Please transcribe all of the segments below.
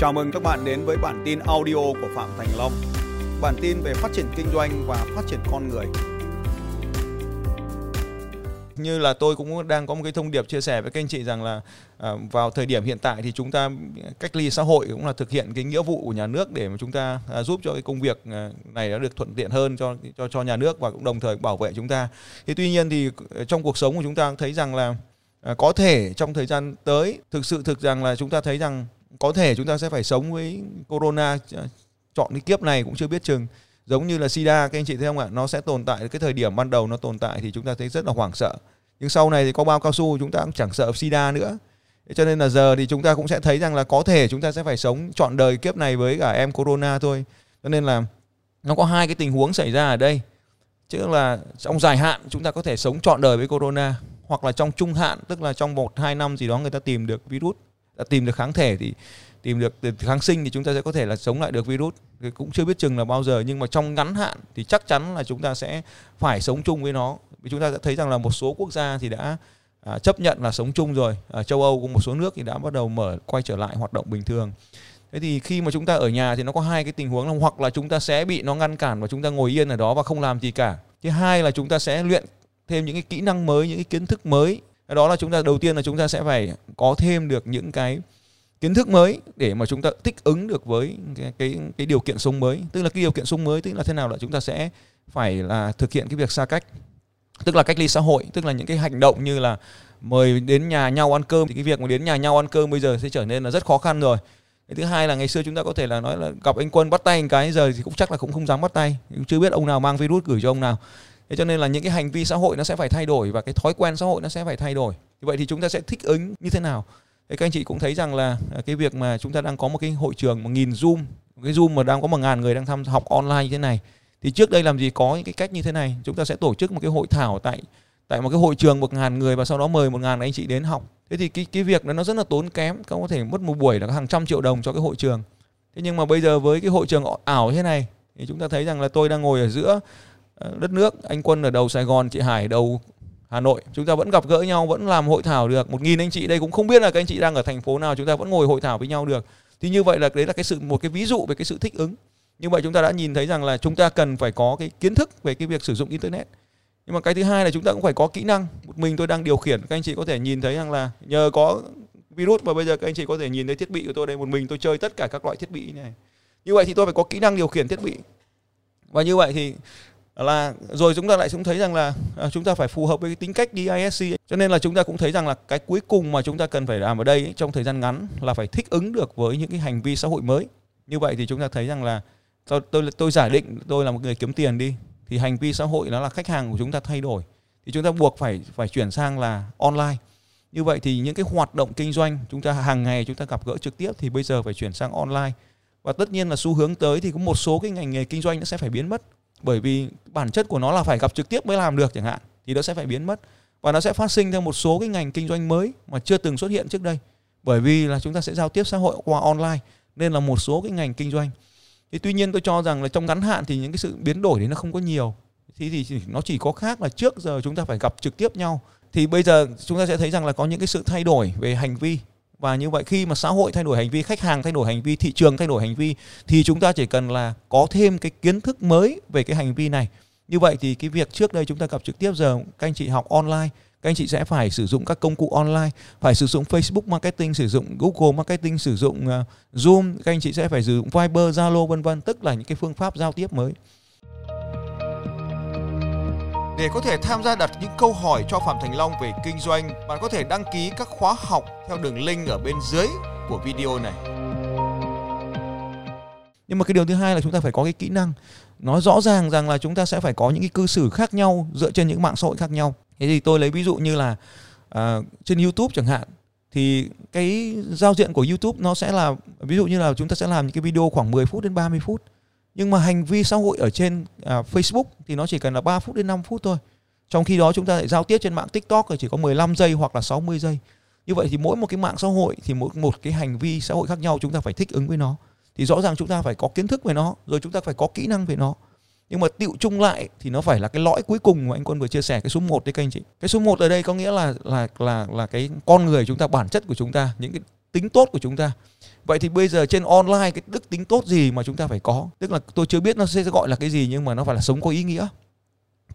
Chào mừng các bạn đến với bản tin audio của Phạm Thành Long. Bản tin về phát triển kinh doanh và phát triển con người. Như là tôi cũng đang có một cái thông điệp chia sẻ với các anh chị rằng là à, vào thời điểm hiện tại thì chúng ta cách ly xã hội cũng là thực hiện cái nghĩa vụ của nhà nước để mà chúng ta à, giúp cho cái công việc à, này nó được thuận tiện hơn cho cho cho nhà nước và cũng đồng thời bảo vệ chúng ta. Thế tuy nhiên thì ờ, trong cuộc sống của chúng ta thấy rằng là à, có thể trong thời gian tới thực sự thực rằng là chúng ta thấy rằng có thể chúng ta sẽ phải sống với corona à, chọn cái kiếp này cũng chưa biết chừng. Giống như là sida, các anh chị thấy không ạ? Nó sẽ tồn tại, cái thời điểm ban đầu nó tồn tại thì chúng ta thấy rất là hoảng sợ. Nhưng sau này thì có bao cao su, chúng ta cũng chẳng sợ sida nữa. Cho nên là giờ thì chúng ta cũng sẽ thấy rằng là có thể chúng ta sẽ phải sống chọn đời kiếp này với cả em corona thôi. Cho nên là nó có hai cái tình huống xảy ra ở đây. Chứ là trong dài hạn chúng ta có thể sống trọn đời với corona, hoặc là trong trung hạn, tức là trong một, hai năm gì đó người ta tìm được virus đã tìm được kháng thể thì tìm được kháng sinh thì chúng ta sẽ có thể là chống lại được virus. Thì cũng chưa biết chừng là bao giờ nhưng mà trong ngắn hạn thì chắc chắn là chúng ta sẽ phải sống chung với nó. Vì chúng ta sẽ thấy rằng là một số quốc gia thì đã à, chấp nhận là sống chung rồi. Ở châu Âu cũng một số nước thì đã bắt đầu mở quay trở lại hoạt động bình thường. Thế thì khi mà chúng ta ở nhà thì nó có hai cái tình huống là hoặc là chúng ta sẽ bị nó ngăn cản và chúng ta ngồi yên ở đó và không làm gì cả. Thứ hai là chúng ta sẽ luyện thêm những cái kỹ năng mới những cái kiến thức mới đó là chúng ta đầu tiên là chúng ta sẽ phải có thêm được những cái kiến thức mới để mà chúng ta thích ứng được với cái cái, cái điều kiện sống mới. Tức là cái điều kiện sống mới tức là thế nào là chúng ta sẽ phải là thực hiện cái việc xa cách. Tức là cách ly xã hội tức là những cái hành động như là mời đến nhà nhau ăn cơm. Thì cái việc mà đến nhà nhau ăn cơm bây giờ sẽ trở nên là rất khó khăn rồi. Cái thứ hai là ngày xưa chúng ta có thể là nói là gặp anh quân bắt tay một cái giờ thì cũng chắc là cũng không dám bắt tay. Chưa biết ông nào mang virus gửi cho ông nào thế cho nên là những cái hành vi xã hội nó sẽ phải thay đổi và cái thói quen xã hội nó sẽ phải thay đổi. Như vậy thì chúng ta sẽ thích ứng như thế nào? Thế các anh chị cũng thấy rằng là à, cái việc mà chúng ta đang có một cái hội trường, một nghìn zoom, một cái zoom mà đang có một ngàn người đang tham học online như thế này, thì trước đây làm gì có những cái cách như thế này? Chúng ta sẽ tổ chức một cái hội thảo tại tại một cái hội trường một ngàn người và sau đó mời một ngàn anh chị đến học. Thế thì cái cái việc đó nó rất là tốn kém, có thể mất một buổi là hàng trăm triệu đồng cho cái hội trường. Thế nhưng mà bây giờ với cái hội trường ảo thế này, thì chúng ta thấy rằng là tôi đang ngồi ở giữa Ờ, đất nước, anh quân ở đầu sài gòn, chị hải đầu Hà Nội. Chúng ta vẫn gặp gỡ nhau, vẫn làm hội thảo được. Một nghìn anh chị đây cũng không biết là các anh chị đang ở thành phố nào, chúng ta vẫn ngồi hội thảo với nhau được. Thì như vậy là đấy là cái sự, một cái ví dụ về cái sự thích ứng. Như vậy chúng ta đã nhìn thấy rằng là chúng ta cần phải có cái kiến thức về cái việc sử dụng internet. Nhưng mà cái thứ hai là chúng ta cũng phải có kỹ năng. Một mình tôi đang điều khiển, các anh chị có thể nhìn thấy rằng là nhờ có virus mà bây giờ các anh chị có thể nhìn thấy thiết bị của tôi đây, một mình tôi chơi tất cả các loại thiết bị này. Như vậy thì tôi phải có kỹ năng điều khiển thiết bị. Và như vậy thì là rồi chúng ta lại cũng thấy rằng là à, chúng ta phải phù hợp với cái tính cách DISC cho nên là chúng ta cũng thấy rằng là cái cuối cùng mà chúng ta cần phải làm ở đây ấy, trong thời gian ngắn là phải thích ứng được với những cái hành vi xã hội mới. Như vậy thì chúng ta thấy rằng là tôi tôi, tôi giả định tôi là một người kiếm tiền đi thì hành vi xã hội nó là khách hàng của chúng ta thay đổi. Thì chúng ta buộc phải phải chuyển sang là online. Như vậy thì những cái hoạt động kinh doanh chúng ta hàng ngày chúng ta gặp gỡ trực tiếp thì bây giờ phải chuyển sang online. Và tất nhiên là xu hướng tới thì có một số cái ngành nghề kinh doanh nó sẽ phải biến mất bởi vì bản chất của nó là phải gặp trực tiếp mới làm được chẳng hạn, thì nó sẽ phải biến mất. Và nó sẽ phát sinh ra một số cái ngành kinh doanh mới mà chưa từng xuất hiện trước đây. Bởi vì là chúng ta sẽ giao tiếp xã hội qua online, nên là một số cái ngành kinh doanh. Thì tuy nhiên tôi cho rằng là trong ngắn hạn thì những cái sự biến đổi đấy nó không có nhiều. Thì thì nó chỉ có khác là trước giờ chúng ta phải gặp trực tiếp nhau. Thì bây giờ chúng ta sẽ thấy rằng là có những cái sự thay đổi về hành vi và như vậy khi mà xã hội thay đổi hành vi, khách hàng thay đổi hành vi, thị trường thay đổi hành vi, thì chúng ta chỉ cần là có thêm cái kiến thức mới về cái hành vi này. Như vậy thì cái việc trước đây chúng ta gặp trực tiếp giờ, các anh chị học online, các anh chị sẽ phải sử dụng các công cụ online, phải sử dụng Facebook marketing, sử dụng Google marketing, sử dụng ờ, Zoom, các anh chị sẽ phải sử dụng Viber, Zalo, vân vân, tức là những cái phương pháp giao tiếp mới để có thể tham gia đặt những câu hỏi cho Phạm Thành Long về kinh doanh, bạn có thể đăng ký các khóa học theo đường link ở bên dưới của video này. Nhưng mà cái điều thứ hai là chúng ta phải có cái kỹ năng. nó rõ ràng rằng là chúng ta sẽ phải có những cái cư xử khác nhau dựa trên những mạng xã hội khác nhau. Thế thì tôi lấy ví dụ như là uh, trên YouTube chẳng hạn thì cái giao diện của YouTube nó sẽ là ví dụ như là chúng ta sẽ làm những cái video khoảng 10 phút đến 30 phút nhưng mà hành vi xã hội ở trên à, Facebook thì nó chỉ cần là 3 phút đến 5 phút thôi. Trong khi đó chúng ta lại giao tiếp trên mạng TikTok thì chỉ có 15 giây hoặc là 60 giây. Như vậy thì mỗi một cái mạng xã hội thì mỗi một cái hành vi xã hội khác nhau chúng ta phải thích ứng với nó. Thì rõ ràng chúng ta phải có kiến thức về nó rồi chúng ta phải có kỹ năng về nó. Nhưng mà tiệu chung lại thì nó phải là cái lõi cuối cùng mà anh quân vừa chia sẻ cái số 1 đấy các anh chị. Cái số 1 ở đây có nghĩa là là là là cái con người chúng ta bản chất của chúng ta những cái tính tốt của chúng ta. Vậy thì bây giờ trên online cái đức tính tốt gì mà chúng ta phải có? Tức là tôi chưa biết nó sẽ gọi là cái gì nhưng mà nó phải là sống có ý nghĩa.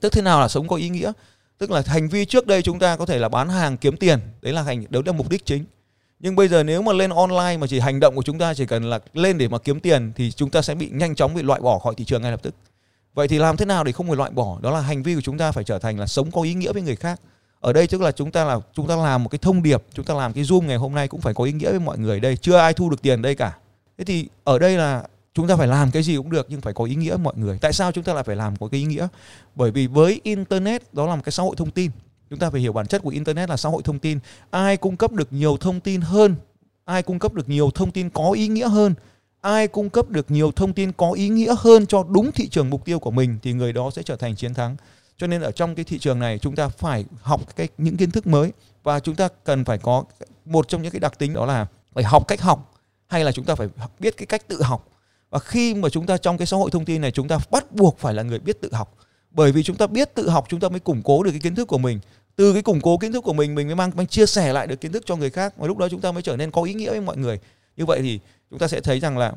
Tức thế nào là sống có ý nghĩa? Tức là hành vi trước đây chúng ta có thể là bán hàng kiếm tiền, đấy là hành, đấy là mục đích chính. Nhưng bây giờ nếu mà lên online mà chỉ hành động của chúng ta chỉ cần là lên để mà kiếm tiền thì chúng ta sẽ bị nhanh chóng bị loại bỏ khỏi thị trường ngay lập tức. Vậy thì làm thế nào để không bị loại bỏ? Đó là hành vi của chúng ta phải trở thành là sống có ý nghĩa với người khác ở đây tức là chúng ta là, chúng ta làm một cái thông điệp, chúng ta làm cái zoom ngày hôm nay cũng phải có ý nghĩa với mọi người đây. Chưa ai thu được tiền đây cả. Thế thì ở đây là chúng ta phải làm cái gì cũng được, nhưng phải có ý nghĩa với mọi người. Tại sao chúng ta lại phải làm có cái ý nghĩa? Bởi vì với internet, đó là một cái xã hội thông tin. Chúng ta phải hiểu bản chất của internet là xã hội thông tin. Ai cung cấp được nhiều thông tin hơn? Ai cung cấp được nhiều thông tin có ý nghĩa hơn? Ai cung cấp được nhiều thông tin có ý nghĩa hơn cho đúng thị trường mục tiêu của mình thì người đó sẽ trở thành chiến thắng cho nên ở trong cái thị trường này chúng ta phải học cái những kiến thức mới và chúng ta cần phải có một trong những cái đặc tính đó là phải học cách học hay là chúng ta phải biết cái cách tự học. Và khi mà chúng ta trong cái xã hội thông tin này chúng ta bắt buộc phải là người biết tự học. Bởi vì chúng ta biết tự học chúng ta mới củng cố được cái kiến thức của mình. Từ cái củng cố kiến thức của mình mình mới mang, mình chia sẻ lại được kiến thức cho người khác và lúc đó chúng ta mới trở nên có ý nghĩa với mọi người. Như vậy thì chúng ta sẽ thấy rằng là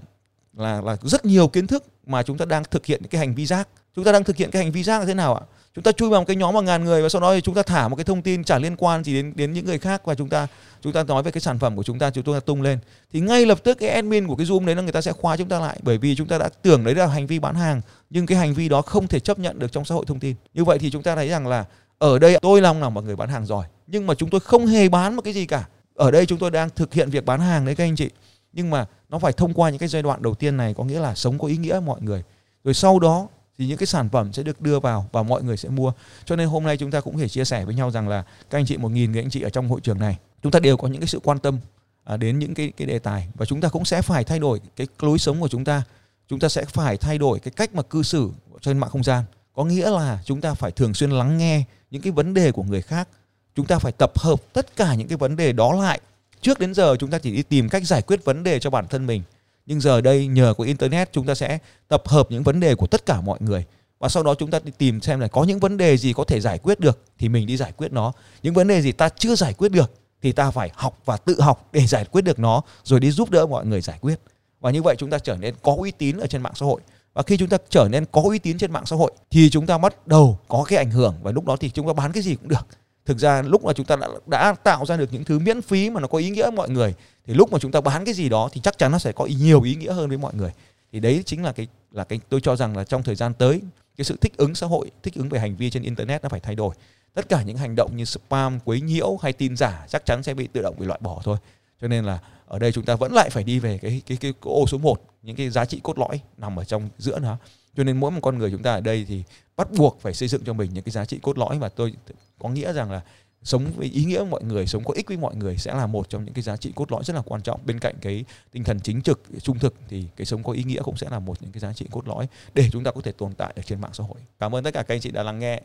là là rất nhiều kiến thức mà chúng ta đang thực hiện cái hành vi rác chúng ta đang thực hiện cái hành vi rác là thế nào ạ? Chúng ta chui vào một cái nhóm một ngàn người và sau đó thì chúng ta thả một cái thông tin chả liên quan gì đến đến những người khác và chúng ta chúng ta nói về cái sản phẩm của chúng ta chúng ta tung lên. Thì ngay lập tức cái admin của cái zoom đấy là người ta sẽ khóa chúng ta lại bởi vì chúng ta đã tưởng đấy là hành vi bán hàng, nhưng cái hành vi đó không thể chấp nhận được trong xã hội thông tin. Như vậy thì chúng ta thấy rằng là ở đây tôi long là một người bán hàng giỏi, nhưng mà chúng tôi không hề bán một cái gì cả. Ở đây chúng tôi đang thực hiện việc bán hàng đấy các anh chị nhưng mà nó phải thông qua những cái giai đoạn đầu tiên này có nghĩa là sống có ý nghĩa mọi người. Rồi sau đó thì những cái sản phẩm sẽ được đưa vào và mọi người sẽ mua. Cho nên hôm nay chúng ta cũng thể chia sẻ với nhau rằng là các anh chị một nghìn người, anh chị ở trong hội trường này, chúng ta đều có những cái sự quan tâm à, đến những cái cái đề tài. Và chúng ta cũng sẽ phải thay đổi cái lối sống của chúng ta. Chúng ta sẽ phải thay đổi cái cách mà cư xử trên mạng không gian. Có nghĩa là chúng ta phải thường xuyên lắng nghe những cái vấn đề của người khác. Chúng ta phải tập hợp tất cả những cái vấn đề đó lại trước đến giờ, chúng ta chỉ đi tìm cách giải quyết vấn đề cho bản thân mình. Nhưng giờ đây, nhờ có internet, chúng ta sẽ tập hợp những vấn đề của tất cả mọi người. Và sau đó chúng ta đi tìm xem là có những vấn đề gì có thể giải quyết được, thì mình đi giải quyết nó. Những vấn đề gì ta chưa giải quyết được, thì ta phải học và tự học để giải quyết được nó, rồi đi giúp đỡ mọi người giải quyết. Và như vậy chúng ta trở nên có uy tín ở trên mạng xã hội. Và khi chúng ta trở nên có uy tín trên mạng xã hội, thì chúng ta bắt đầu có cái ảnh hưởng. Và lúc đó thì chúng ta bán cái gì cũng được thực ra lúc mà chúng ta đã, đã tạo ra được những thứ miễn phí mà nó có ý nghĩa với mọi người thì lúc mà chúng ta bán cái gì đó thì chắc chắn nó sẽ có nhiều ý nghĩa hơn với mọi người. Thì đấy chính là cái là cái tôi cho rằng là trong thời gian tới cái sự thích ứng xã hội thích ứng về hành vi trên internet nó phải thay đổi. Tất cả những hành động như spam quấy nhiễu hay tin giả chắc chắn sẽ bị tự động bị loại bỏ thôi. Cho nên là ở đây chúng ta vẫn lại phải đi về cái cái cái, cái ô số 1 những cái giá trị cốt lõi nằm ở trong giữa nó. Cho nên mỗi một con người chúng ta ở đây thì bắt buộc phải xây dựng cho mình những cái giá trị cốt lõi và tôi có nghĩa rằng là sống với ý nghĩa với mọi người, sống có ích với mọi người sẽ là một trong những cái giá trị cốt lõi rất là quan trọng. Bên cạnh cái tinh thần chính trực, trung thực thì cái sống có ý nghĩa cũng sẽ là một những cái giá trị cốt lõi để chúng ta có thể tồn tại ở trên mạng xã hội. Cảm ơn tất cả các anh chị đã lắng nghe.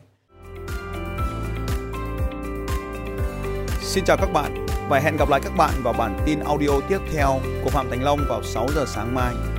Xin chào các bạn và hẹn gặp lại các bạn vào bản tin audio tiếp theo của Phạm Thành Long vào 6 giờ sáng mai.